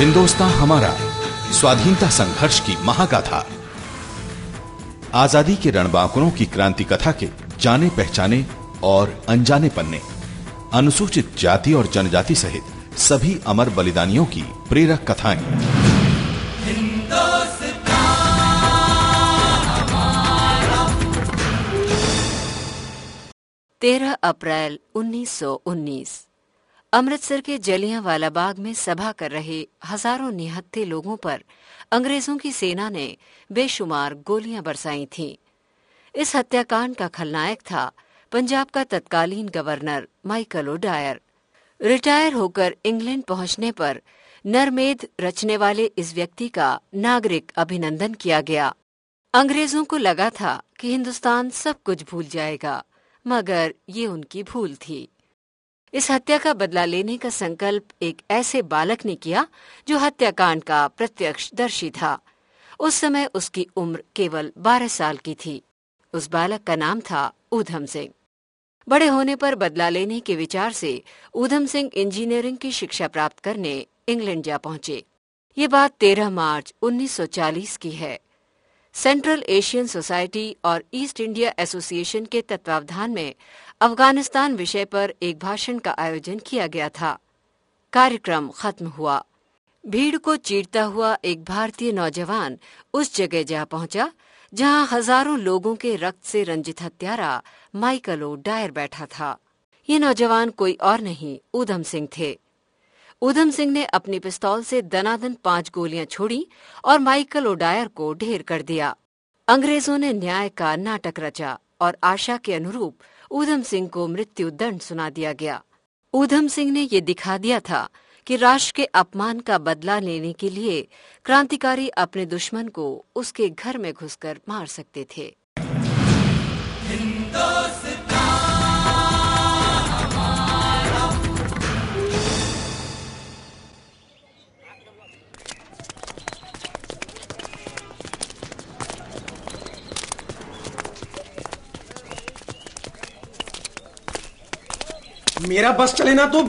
हिंदुस्तान हमारा, स्वाधीनता संघर्ष की महागाथा। आज़ादी के रणबांकुरों की क्रांति कथा के जाने पहचाने और अनजाने पन्ने, अनुसूचित जाति और जनजाति सहित सभी अमर बलिदानियों की प्रेरक कथाएँ। तेरह अप्रैल 1919 अमृतसर के जलियांवाला बाग में सभा कर रहे हज़ारों निहत्थे लोगों पर अंग्रेज़ों की सेना ने बेशुमार गोलियाँ बरसाई थीं। इस हत्याकांड का खलनायक था पंजाब का तत्कालीन गवर्नर माइकल ओडायर। रिटायर होकर इंग्लैंड पहुँचने पर नरमेद रचने वाले इस व्यक्ति का नागरिक अभिनंदन किया गया। अंग्रेज़ों को लगा था कि हिंदुस्तान सब कुछ भूल जाएगा, मगर ये उनकी भूल थी। इस हत्या का बदला लेने का संकल्प एक ऐसे बालक ने किया, जो हत्याकांड का प्रत्यक्ष दर्शी था। उस समय उसकी उम्र केवल बारह साल की थी। उस बालक का नाम था ऊधम सिंह। बड़े होने पर बदला लेने के विचार से ऊधम सिंह इंजीनियरिंग की शिक्षा प्राप्त करने इंग्लैंड जा पहुँचे। ये बात 13 मार्च 1940 की है। सेंट्रल एशियन सोसाइटी और ईस्ट इंडिया एसोसिएशन के तत्वावधान में अफ़गानिस्तान विषय पर एक भाषण का आयोजन किया गया था। कार्यक्रम खत्म हुआ। भीड़ को चीरता हुआ एक भारतीय नौजवान उस जगह जा पहुँचा, जहाँ हज़ारों लोगों के रक्त से रंजित हत्यारा माइकल ओ डायर बैठा था। ये नौजवान कोई और नहीं ऊधम सिंह थे। ऊधम सिंह ने अपनी पिस्तौल से दनादन पाँच गोलियाँ छोड़ी और माइकल ओडायर को ढेर कर दिया। अंग्रेज़ों ने न्याय का नाटक रचा और आशा के अनुरूप ऊधम सिंह को मृत्यु दंड सुना दिया गया। ऊधम सिंह ने ये दिखा दिया था कि राष्ट्र के अपमान का बदला लेने के लिए क्रांतिकारी अपने दुश्मन को उसके घर में घुसकर मार सकते थे। मेरा बस चले ना तो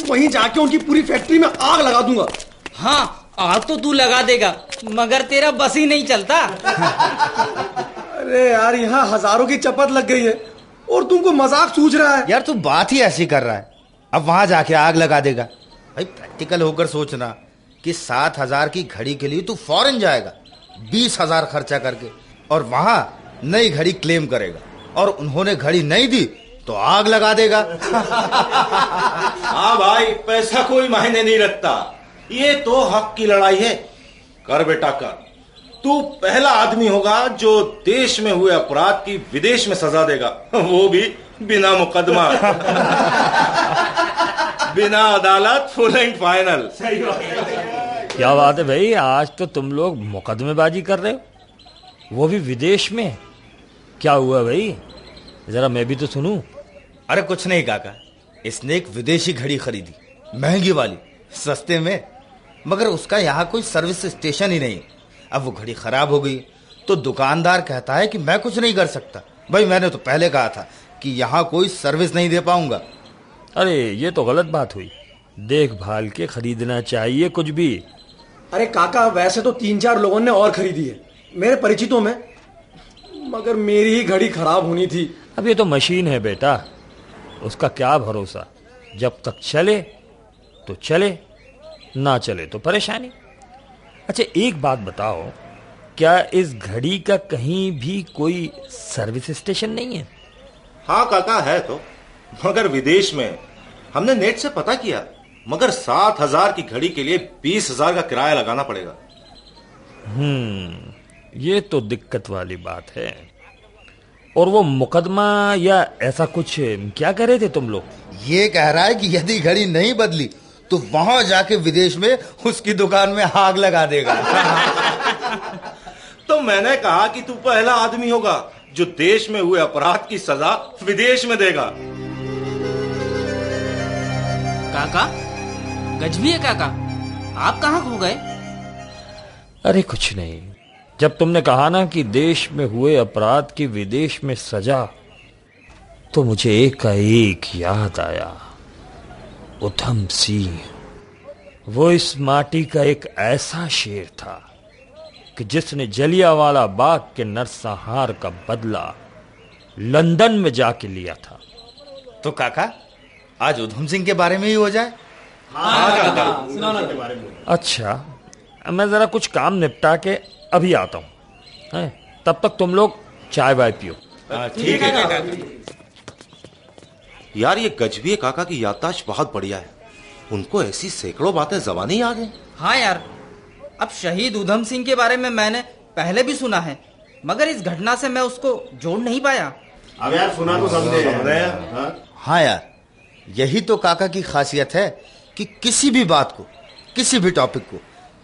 वहीं जाके उनकी पूरी फैक्ट्री में आग लगा दूँगा। हाँ आग तो तू लगा देगा मगर तेरा बस ही नहीं चलता। अरे यार यहाँ हज़ारों की चपत लग गई है और तुमको मज़ाक सूझ रहा है। यार तू बात ही ऐसी कर रहा है। अब वहाँ जाके आग लगा देगा। भाई प्रैक्टिकल होकर सोचना कि सात हज़ार की घड़ी के लिए तू फॉरेन जाएगा बीस हज़ार खर्चा करके और वहाँ नई घड़ी क्लेम करेगा और उन्होंने घड़ी नहीं दी तो आग लगा देगा। हाँ भाई पैसा कोई मायने नहीं रखता। ये तो हक की लड़ाई है। कर बेटा कर। तू पहला आदमी होगा जो देश में हुए अपराध की विदेश में सजा देगा। वो भी बिना मुकदमा। बिना अदालत फुल एंड फाइनल क्या बात है भाई? आज तो तुम लोग मुकदमेबाजी कर रहे हो। वो भी विदेश में। क्या हुआ भाई? जरा मैं भी तो सुनूं। अरे कुछ नहीं काका। इसने एक विदेशी घड़ी खरीदी महँगी वाली सस्ते में। मगर उसका यहाँ कोई सर्विस स्टेशन ही नहीं। अब वो घड़ी खराब हो गई तो दुकानदार कहता है कि मैं कुछ नहीं कर सकता। भाई मैंने तो पहले कहा था कि यहाँ कोई सर्विस नहीं दे पाऊँगा। अरे ये तो गलत बात हुई। देखभाल के खरीदना चाहिए कुछ भी। अरे काका वैसे तो तीन चार लोगों ने और खरीदी है। मेरे परिचितों में। मगर मेरी ही घड़ी खराब होनी थी। अब ये तो मशीन है बेटा। उसका क्या भरोसा? जब तक चले तो चले ना चले तो परेशानी। अच्छा एक बात बताओ क्या इस घड़ी का कहीं भी कोई सर्विस स्टेशन नहीं है? हाँ काका है तो। मगर विदेश में हमने नेट से पता किया मगर सात हज़ार की घड़ी के लिए बीस हज़ार का किराया लगाना पड़ेगा। हम्म ये तो दिक्कत वाली बात है। और वो मुकदमा या ऐसा कुछ क्या कह रहे थे तुम लोग? ये कह रहा है कि यदि घड़ी नहीं बदली तो वहाँ जाके विदेश में उसकी दुकान में आग लगा देगा। तो मैंने कहा कि तू पहला आदमी होगा जो देश में हुए अपराध की सजा विदेश में देगा। काका गजबी है काका आप कहाँ खो गए? अरे कुछ नहीं। जब तुमने कहा ना कि देश में हुए अपराध की विदेश में सजा तो मुझे एक का एक याद आया उधम सिंह वो इस माटी का एक ऐसा शेर था कि जिसने जलियावाला बाग के नरसंहार का बदला लंदन में जाके लिया था तो काका आज उधम सिंह के बारे में ही हो जाए हाँ, हाँ, काका। काका। अच्छा मैं जरा कुछ काम निपटा के अभी आता हूँ। हैं? तब तक तुम लोग चाय वाय पियो। ठीक है। यार ये गजबी काका की याददाश्त बहुत बढ़िया है। उनको ऐसी सैकड़ों बातें जबानी आ गई हाँ यार अब शहीद उधम सिंह के बारे में मैंने पहले भी सुना है मगर इस घटना से मैं उसको जोड़ नहीं पाया। अब यार सुना तो समझे हाँ? यार यही तो काका की खासियत है कि किसी भी बात को किसी भी टॉपिक को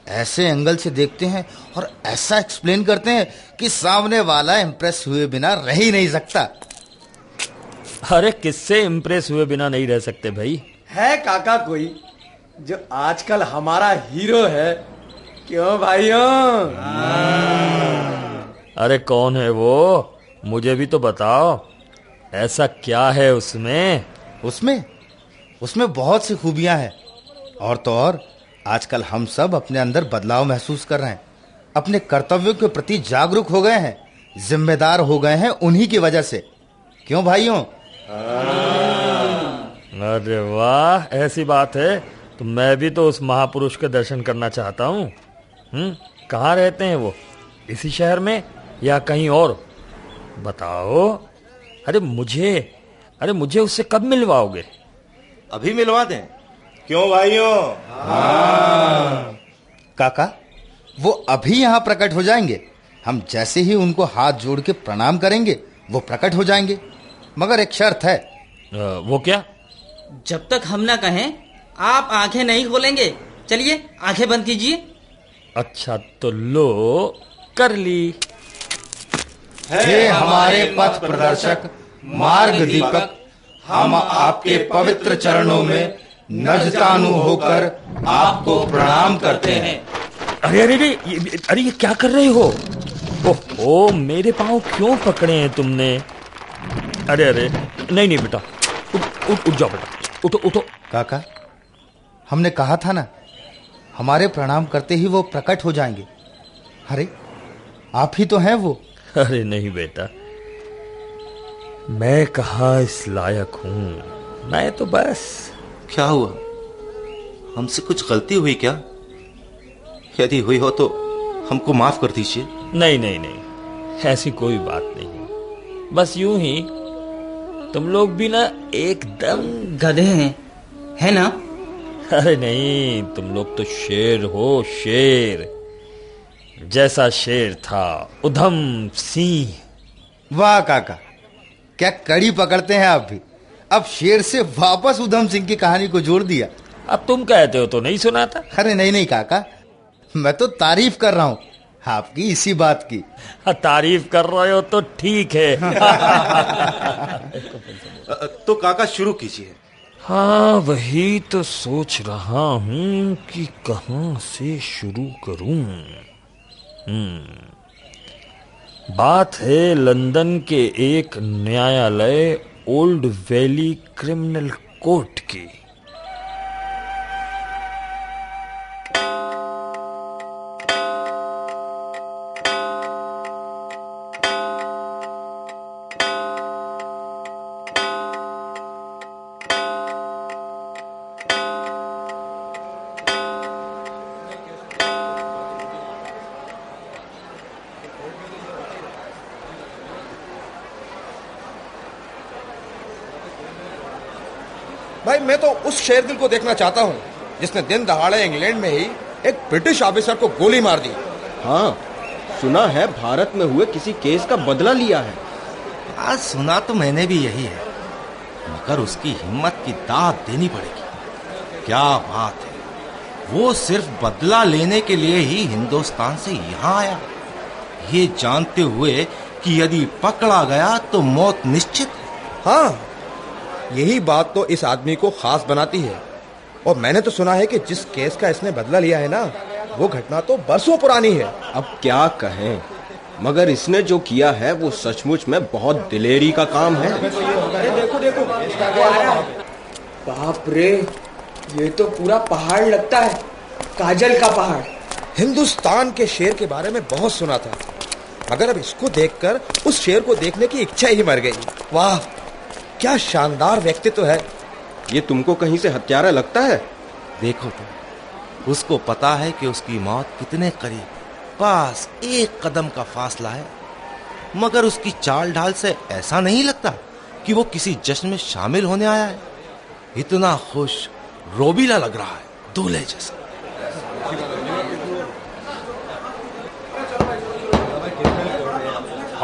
ऐसे एंगल से देखते हैं और ऐसा एक्सप्लेन करते हैं कि सामने वाला इम्प्रेस हुए बिना रह ही नहीं सकता। अरे किससे इम्प्रेस हुए बिना नहीं रह सकते भाई? है काका कोई जो आजकल हमारा हीरो है? क्यों भाइयों? अरे कौन है वो? मुझे भी तो बताओ। ऐसा क्या है उसमें? उसमें उसमें बहुत सी खूबियाँ हैं। और तो और आजकल हम सब अपने अंदर बदलाव महसूस कर रहे हैं। अपने कर्तव्यों के प्रति जागरूक हो गए हैं जिम्मेदार हो गए हैं उन्हीं की वजह से। क्यों भाइयों? अरे वाह ऐसी बात है। तो मैं भी तो उस महापुरुष के दर्शन करना चाहता हूँ। हम्म कहाँ रहते हैं वो? इसी शहर में या कहीं और? बताओ। अरे मुझे अरे मुझे उससे कब मिलवाओगे? अभी मिलवा दें। क्यों भाइयों? काका? वो अभी यहाँ प्रकट हो जाएँगे। हम जैसे ही उनको हाथ जोड़ के प्रणाम करेंगे वो प्रकट हो जाएँगे। मगर एक शर्त है। वो क्या? जब तक हम ना कहें आप आँखें नहीं खोलेंगे। चलिए आँखें बंद कीजिए। अच्छा तो लो कर ली। हे हमारे पथ प्रदर्शक मार्ग दीपक हम आपके पवित्र चरणों में नजतानु होकर आपको प्रणाम करते हैं। अरे अरे अरे ये, अरे ये क्या कर रहे हो? ओहो मेरे पाँव क्यों पकड़े हैं तुमने? अरे अरे नहीं नहीं बेटा उठ उठ उठ जाओ बेटा उठो उठो। काका हमने कहा था ना हमारे प्रणाम करते ही वो प्रकट हो जाएँगे। अरे आप ही तो हैं वो। अरे नहीं बेटा मैं कहा इस लायक हूँ? मैं तो बस क्या हुआ? हमसे कुछ गलती हुई क्या? यदि हुई हो तो हमको माफ़ कर दीजिए। नहीं नहीं नहीं। ऐसी कोई बात नहीं बस यूँ ही तुम लोग भी ना एकदम गधे हैं है ना? अरे नहीं तुम लोग तो शेर हो शेर। जैसा शेर था उधम सिंह। वाह काका क्या कड़ी पकड़ते हैं आप भी। अब शेर से वापस उधम सिंह की कहानी को जोड़ दिया। अब तुम कहते हो तो नहीं सुना था अरे नहीं नहीं काका मैं तो तारीफ़ कर रहा हूँ आपकी इसी बात की। हाँ, तारीफ़ कर रहे हो तो ठीक है। तो काका शुरू कीजिए। हाँ वही तो सोच रहा हूँ कि कहाँ से शुरू करूँ। हम्म। बात है लंदन के एक न्यायालय ओल्ड वैली क्रिमिनल कोर्ट की। भाई मैं तो उस शेर दिल को देखना चाहता हूँ जिसने दिन दहाड़े इंग्लैंड में ही एक ब्रिटिश ऑफिसर को गोली मार दी। हाँ सुना है भारत में हुए किसी केस का बदला लिया है। आज सुना तो मैंने भी यही है मगर उसकी हिम्मत की दाद देनी पड़ेगी। क्या बात है वो सिर्फ़ बदला लेने के लिए ही हिंदुस्तान से यहाँ आया। ये जानते हुए कि यदि पकड़ा गया तो मौत निश्चित। है हाँ यही बात तो इस आदमी को खास बनाती है। और मैंने तो सुना है कि जिस केस का इसने बदला लिया है ना वो घटना तो बरसों पुरानी है। अब क्या कहें? मगर इसने जो किया है वो सचमुच में बहुत दिलेरी का काम है। देखो देखो बाप रे ये तो पूरा पहाड़ लगता है काजल का पहाड़। हिंदुस्तान के शेर के बारे में बहुत सुना था मगर अब इसको देखकर उस शेर को देखने की इच्छा ही मर गई। वाह! क्या शानदार व्यक्तित्व है। ये तुमको कहीं से हत्यारा लगता है? देखो तुम उसको पता है कि उसकी मौत कितने करीब पास एक कदम का फासला है। मगर उसकी चाल ढाल से ऐसा नहीं लगता कि वो किसी जश्न में शामिल होने आया है। इतना खुश रोबीला लग रहा है दूल्हे जैसा।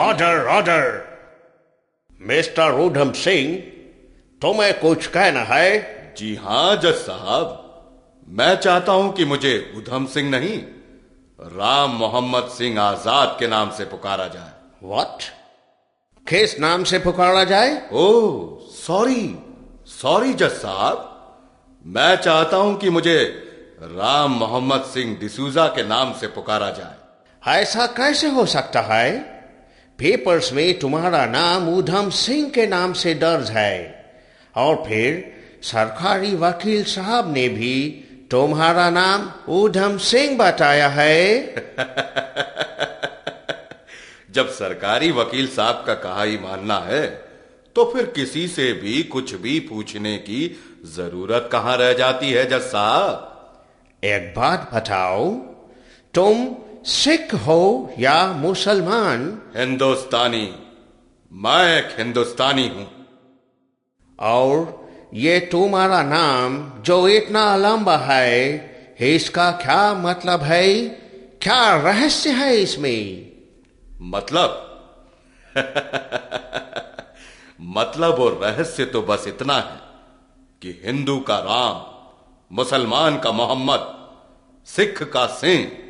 Order order mister Udham Singh तुम्हें कुछ कहना है? जी हाँ जज साहब। मैं चाहता हूँ कि मुझे उधम सिंह नहीं राम मोहम्मद सिंह आज़ाद के नाम से पुकारा जाए। व्हाट किस नाम से पुकारा जाए? ओ सॉरी सॉरी जज साहब। मैं चाहता हूँ कि मुझे राम मोहम्मद सिंह डिसूजा के नाम से पुकारा जाए। ऐसा कैसे हो सकता है? पेपर्स में तुम्हारा नाम उधम सिंह के नाम से दर्ज है। और फिर सरकारी वकील साहब ने भी तुम्हारा नाम ऊधम सिंह बताया है। जब सरकारी वकील साहब का कहा ही मानना है तो फिर किसी से भी कुछ भी पूछने की ज़रूरत कहाँ रह जाती है जज साहब एक बात बताओ तुम सिख हो या मुसलमान हिंदुस्तानी मैं एक हिंदुस्तानी हूँ। और ये तुम्हारा नाम जो इतना लंबा है इसका क्या मतलब है? क्या रहस्य है इसमें? मतलब? मतलब और रहस्य तो बस इतना है कि हिंदू का राम मुसलमान का मोहम्मद सिख का सिंह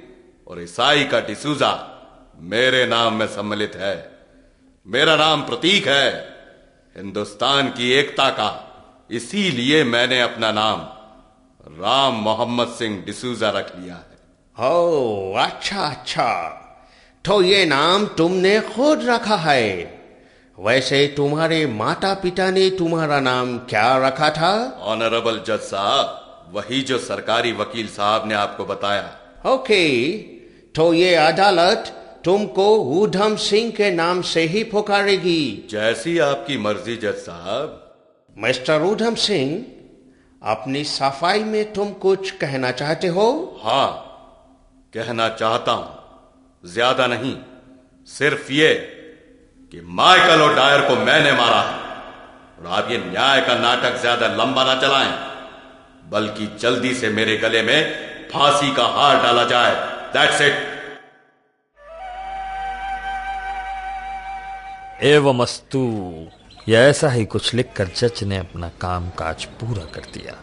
और ईसाई का डिसूजा मेरे नाम में सम्मिलित है। मेरा नाम प्रतीक है। हिंदुस्तान की एकता का इसीलिए मैंने अपना नाम राम मोहम्मद सिंह डिसूजा रख लिया है। ओ अच्छा अच्छा। तो ये नाम तुमने खुद रखा है। वैसे तुम्हारे माता पिता ने तुम्हारा नाम क्या रखा था? ऑनरेबल जज साहब वही जो सरकारी वकील साहब ने आपको बताया। ओके। तो ये अदालत तुमको ऊधम सिंह के नाम से ही पुकारेगी। जैसी आपकी मर्ज़ी जज साहब। मिस्टर ऊधम सिंह अपनी सफ़ाई में तुम कुछ कहना चाहते हो? हाँ कहना चाहता हूँ। ज़्यादा नहीं सिर्फ़ ये कि माइकल और डायर को मैंने मारा है और आप ये न्याय का नाटक ज़्यादा लंबा ना चलाएँ बल्कि जल्दी से मेरे गले में फांसी का हार डाला जाए। दैट्स इट एवं अस्तु या ऐसा ही कुछ लिखकर जज ने अपना काम काज पूरा कर दिया।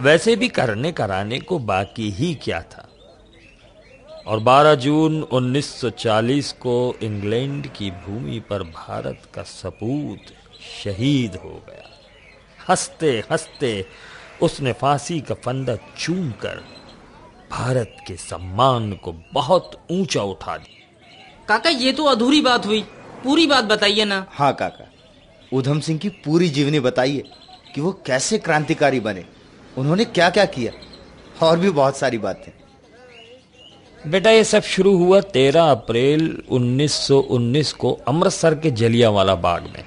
वैसे भी करने कराने को बाकी ही क्या था? और 12 जून 1940 को इंग्लैंड की भूमि पर भारत का सपूत शहीद हो गया। हँसते हँसते उसने फांसी का फंदा चूम कर भारत के सम्मान को बहुत ऊँचा उठा दिया। काका ये तो अधूरी बात हुई। पूरी बात बताइए ना। हाँ काका। उधम सिंह की पूरी जीवनी बताइए कि वो कैसे क्रांतिकारी बने। उन्होंने क्या क्या? किया और भी बहुत सारी बातें। बेटा ये सब शुरू हुआ 13 अप्रैल 1919 को अमृतसर के जलियावाला बाग में।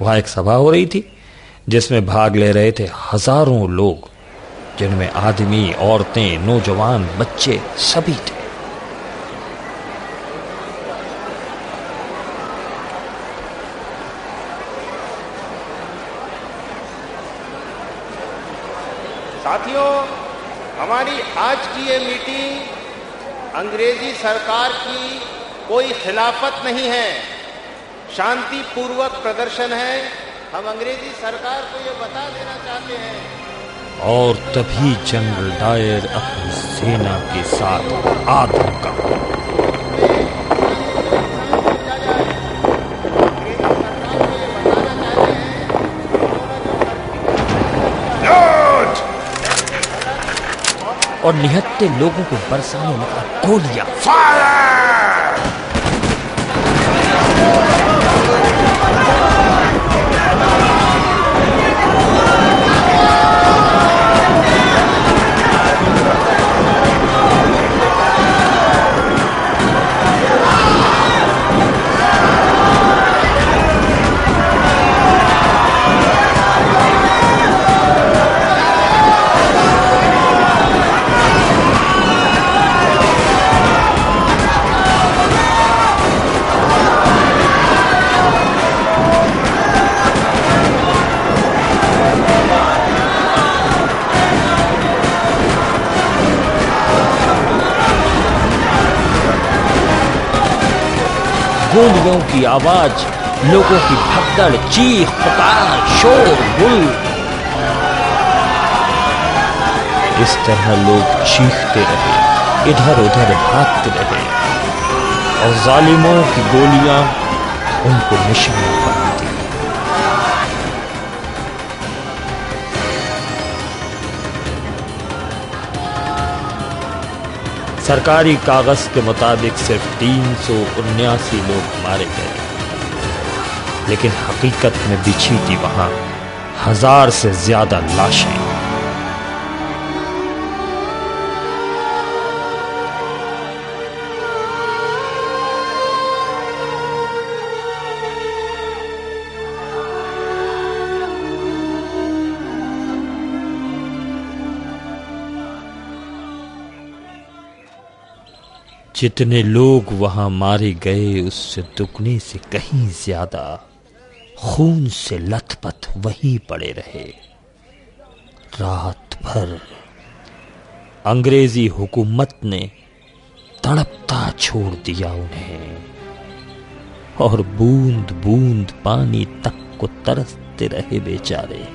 वहाँ एक सभा हो रही थी जिसमें भाग ले रहे थे हज़ारों लोग। जिनमें आदमी, औरतें, नौजवान, बच्चे सभी थे। साथियों, हमारी आज की ये मीटिंग अंग्रेज़ी सरकार की कोई खिलाफत नहीं है। शांतिपूर्वक प्रदर्शन है। हम अंग्रेज़ी सरकार को ये बता देना चाहते हैं और तभी जनरल डायर अपनी सेना के साथ आदम का। और निहत्ते लोगों को बरसाने लगा गोलियाँ। गोलियों आवाज़, लोगों की भगदड़, चीख पुकार शोर, गुल। इस तरह लोग चीखते रहे, इधर उधर भागते रहे, और जालिमों की गोलियाँ उनको निशाना बनाती सरकारी कागज़ के मुताबिक सिर्फ़ तीन सौ उन्यासी लोग मारे गए। लेकिन हकीकत में बिछी थी वहाँ हज़ार से ज़्यादा लाशें। जितने लोग वहाँ मारे गए उससे दुगने से कहीं ज़्यादा खून से लथपथ वहीं पड़े रहे। रात भर अंग्रेज़ी हुकूमत ने तड़पता छोड़ दिया उन्हें और बूंद बूंद पानी तक को तरसते रहे बेचारे।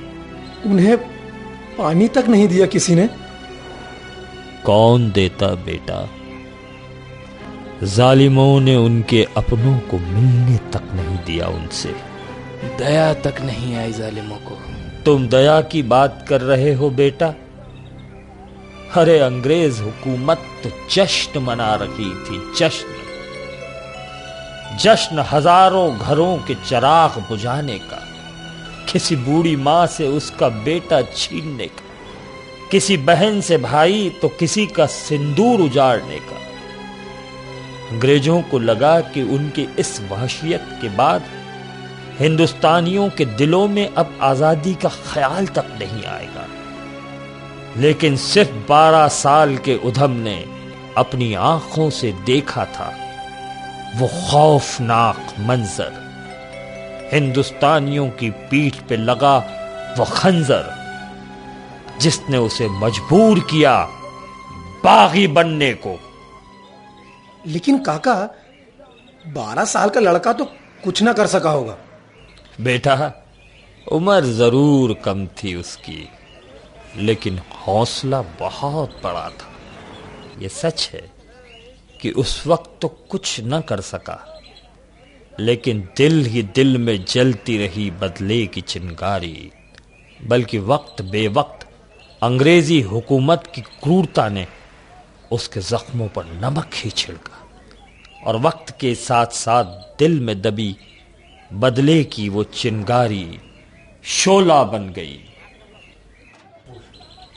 उन्हें पानी तक नहीं दिया किसी ने? कौन देता बेटा? जालिमों ने उनके अपनों को मिलने तक नहीं दिया उनसे। दया तक नहीं आई जालिमों को। तुम दया की बात कर रहे हो बेटा? अरे अंग्रेज़ हुकूमत तो जश्न मना रही थी जश्न। जश्न हज़ारों घरों के चराग बुझाने का किसी बूढ़ी माँ से उसका बेटा छीनने का किसी बहन से भाई तो किसी का सिंदूर उजाड़ने का। अंग्रेज़ों को लगा कि उनकी इस वहशियत के बाद हिंदुस्तानियों के दिलों में अब आज़ादी का ख्याल तक नहीं आएगा। लेकिन सिर्फ़ बारह साल के उधम ने अपनी आँखों से देखा था, वो खौफनाक मंजर। हिंदुस्तानियों की पीठ पे लगा वो खंजर, जिसने उसे मजबूर किया बागी बनने को। लेकिन काका, बारह साल का लड़का तो कुछ ना कर सका होगा। बेटा, उम्र ज़रूर कम थी उसकी, लेकिन हौसला बहुत बड़ा था। यह सच है कि उस वक्त तो कुछ न कर सका, लेकिन दिल ही दिल में जलती रही बदले की चिंगारी, बल्कि वक्त बेवक्त अंग्रेज़ी हुकूमत की क्रूरता ने उसके जख्मों पर नमक ही छिड़का। और वक्त के साथ साथ दिल में दबी बदले की वो चिंगारी शोला बन गई।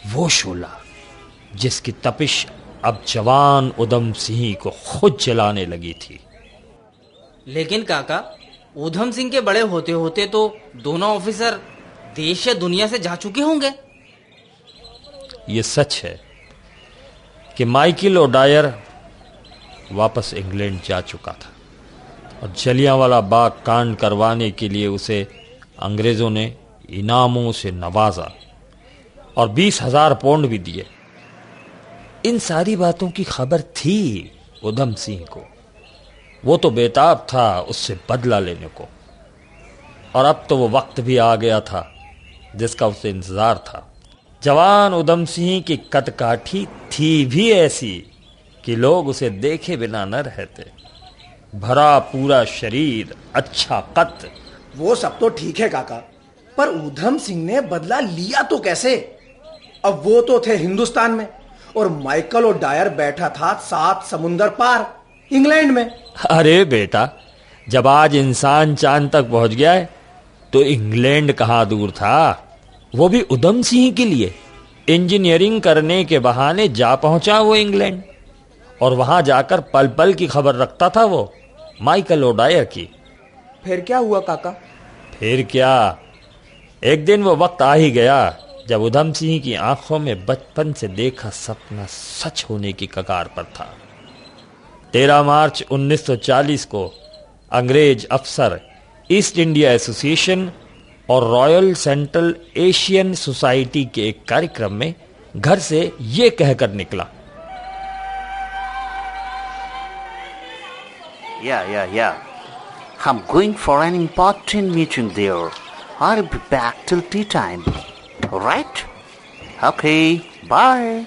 वो शोला जिसकी तपिश अब जवान उधम सिंह को खुद जलाने लगी थी। लेकिन काका उधम सिंह के बड़े होते होते तो दोनों ऑफिसर देश या दुनिया से जा चुके होंगे। ये सच है कि माइकल ओडायर वापस इंग्लैंड जा चुका था। और जलियांवाला बाग कांड करवाने के लिए उसे अंग्रेज़ों ने इनामों से नवाजा और बीस हज़ार पौंड भी दिए। इन सारी बातों की खबर थी उधम सिंह को। वो तो बेताब था उससे बदला लेने को। और अब तो वो वक्त भी आ गया था जिसका उसे इंतज़ार था। जवान उधम सिंह की कदकाठी थी भी ऐसी कि लोग उसे देखे बिना न रहते। भरा पूरा शरीर अच्छा कत वो सब तो ठीक है काका पर उधम सिंह ने बदला लिया तो कैसे? अब वो तो थे हिंदुस्तान में और माइकल और डायर बैठा था सात समुंदर पार इंग्लैंड में। अरे बेटा जब आज इंसान चाँद तक पहुँच गया है तो इंग्लैंड कहाँ दूर था? वो भी उधम सिंह के लिए। इंजीनियरिंग करने के बहाने जा पहुँचा वो इंग्लैंड। और वहाँ जाकर पल पल की खबर रखता था वो माइकल ओडायर की। फिर क्या हुआ काका? फिर क्या? एक दिन वो वक्त आ ही गया जब उधम सिंह की आँखों में बचपन से देखा सपना सच होने की कगार पर था। 13 मार्च 1940 को अंग्रेज़ अफसर ईस्ट इंडिया एसोसिएशन और रॉयल सेंट्रल एशियन सोसाइटी के एक कार्यक्रम में घर से ये कहकर निकला। या या या I'm going for an important meeting there. I'll be back till tea time. Alright? Okay, bye.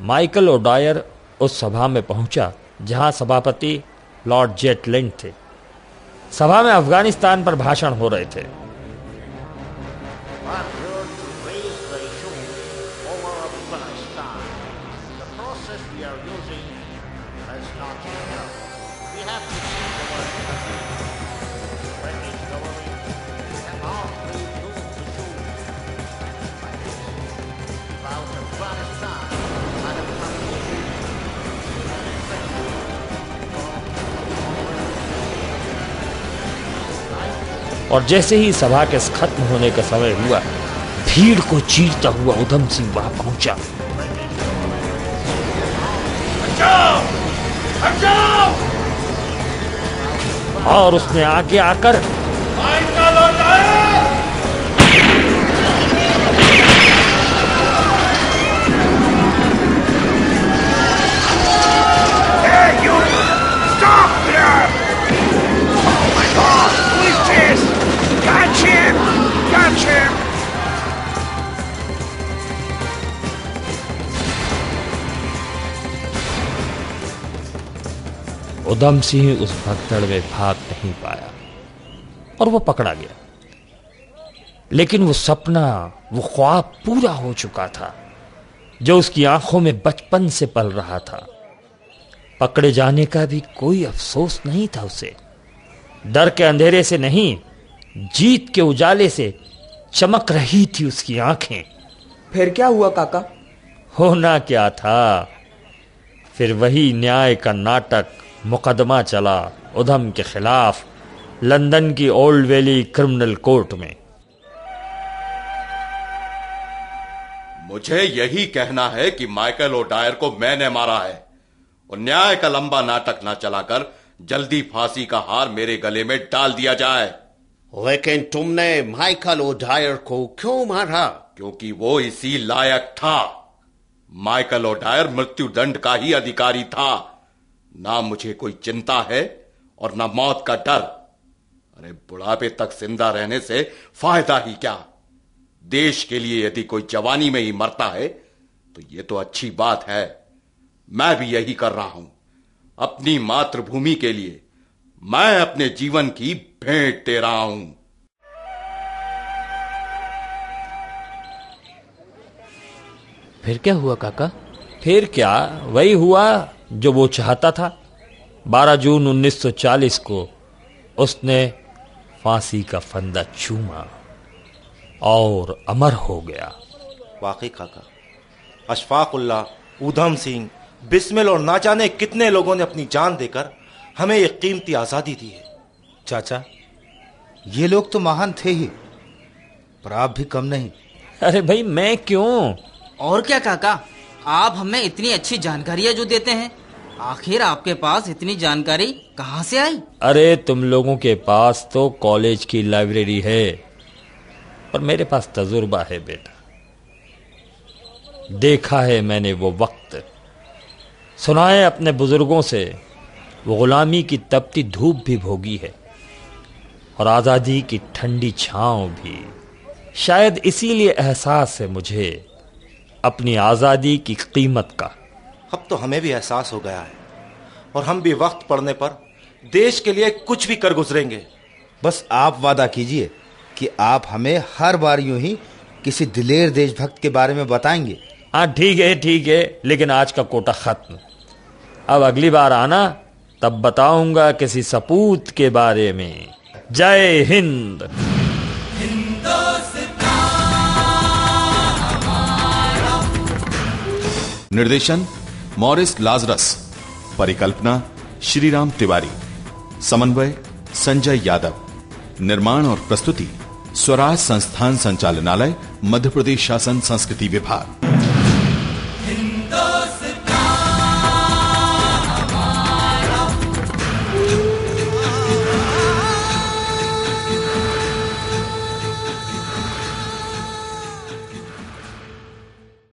Michael O'Dwyer उस सभा में पहुँचा जहाँ सभापति लॉर्ड जेटलिंड थे सभा में अफ़गानिस्तान पर भाषण हो रहे थे। और जैसे ही सभा के खत्म होने का समय हुआ भीड़ को चीरता हुआ उधम सिंह वहाँ पहुँचा। और उसने आगे आकर उधम सिंह उस भगदड़ में भाग नहीं पाया और वो पकड़ा गया। लेकिन वो सपना वो ख्वाब पूरा हो चुका था जो उसकी आँखों में बचपन से पल रहा था। पकड़े जाने का भी कोई अफसोस नहीं था उसे। डर के अंधेरे से नहीं जीत के उजाले से चमक रही थी उसकी आँखें। फिर क्या हुआ काका? होना क्या था? फिर वही न्याय का नाटक मुकदमा चला उधम के खिलाफ लंदन की ओल्ड वैली क्रिमिनल कोर्ट में। मुझे यही कहना है कि माइकल ओडायर को मैंने मारा है। और न्याय का लंबा नाटक ना चलाकर जल्दी फांसी का हार मेरे गले में डाल दिया जाए। लेकिन तुमने माइकल ओडायर को क्यों मारा? क्योंकि वो इसी लायक था। माइकल ओडायर मृत्यु दंड का ही अधिकारी था। ना मुझे कोई चिंता है और ना मौत का डर। अरे, बुढ़ापे तक ज़िंदा रहने से फ़ायदा ही क्या? देश के लिए यदि कोई जवानी में ही मरता है तो यह तो अच्छी बात है। मैं भी यही कर रहा हूँ। अपनी मातृभूमि के लिए मैं अपने जीवन की भेंट दे रहा हूँ। फिर क्या हुआ, काका? फिर क्या? वही हुआ। जो वो चाहता था। 12 जून 1940 को उसने फांसी का फंदा चूमा और अमर हो गया। वाकई काका अशफाकुल्ला ऊधम सिंह बिस्मिल और ना जाने कितने लोगों ने अपनी जान देकर हमें एक कीमती आज़ादी दी है। चाचा ये लोग तो महान थे ही पर आप भी कम नहीं। अरे भाई मैं क्यों? और क्या काका आप हमें इतनी अच्छी जानकारियाँ जो देते हैं? आखिर आपके पास इतनी जानकारी कहाँ से आई? अरे, तुम लोगों के पास तो कॉलेज की लाइब्रेरी है, पर मेरे पास तजुर्बा है बेटा। देखा है मैंने वो वक्त। सुना है अपने बुज़ुर्गों से, वो गुलामी की तपती धूप भी भोगी है, और आज़ादी की ठंडी छांव भी। शायद इसीलिए एहसास है मुझे अपनी आज़ादी की कीमत का। अब तो हमें भी एहसास हो गया है। और हम भी वक्त पड़ने पर देश के लिए कुछ भी कर गुजरेंगे। बस आप वादा कीजिए कि आप हमें हर बार यूँ ही किसी दिलेर देशभक्त के बारे में बताएँगे। हाँ ठीक है ठीक है लेकिन आज का कोटा खत्म। अब अगली बार आना तब बताऊँगा किसी सपूत के बारे में। जय हिंद। निर्देशन मॉरिस लाजरस, परिकल्पना श्रीराम तिवारी, समन्वय संजय यादव, निर्माण और प्रस्तुति स्वराज संस्थान संचालनालय, मध्य प्रदेश शासन संस्कृति विभाग।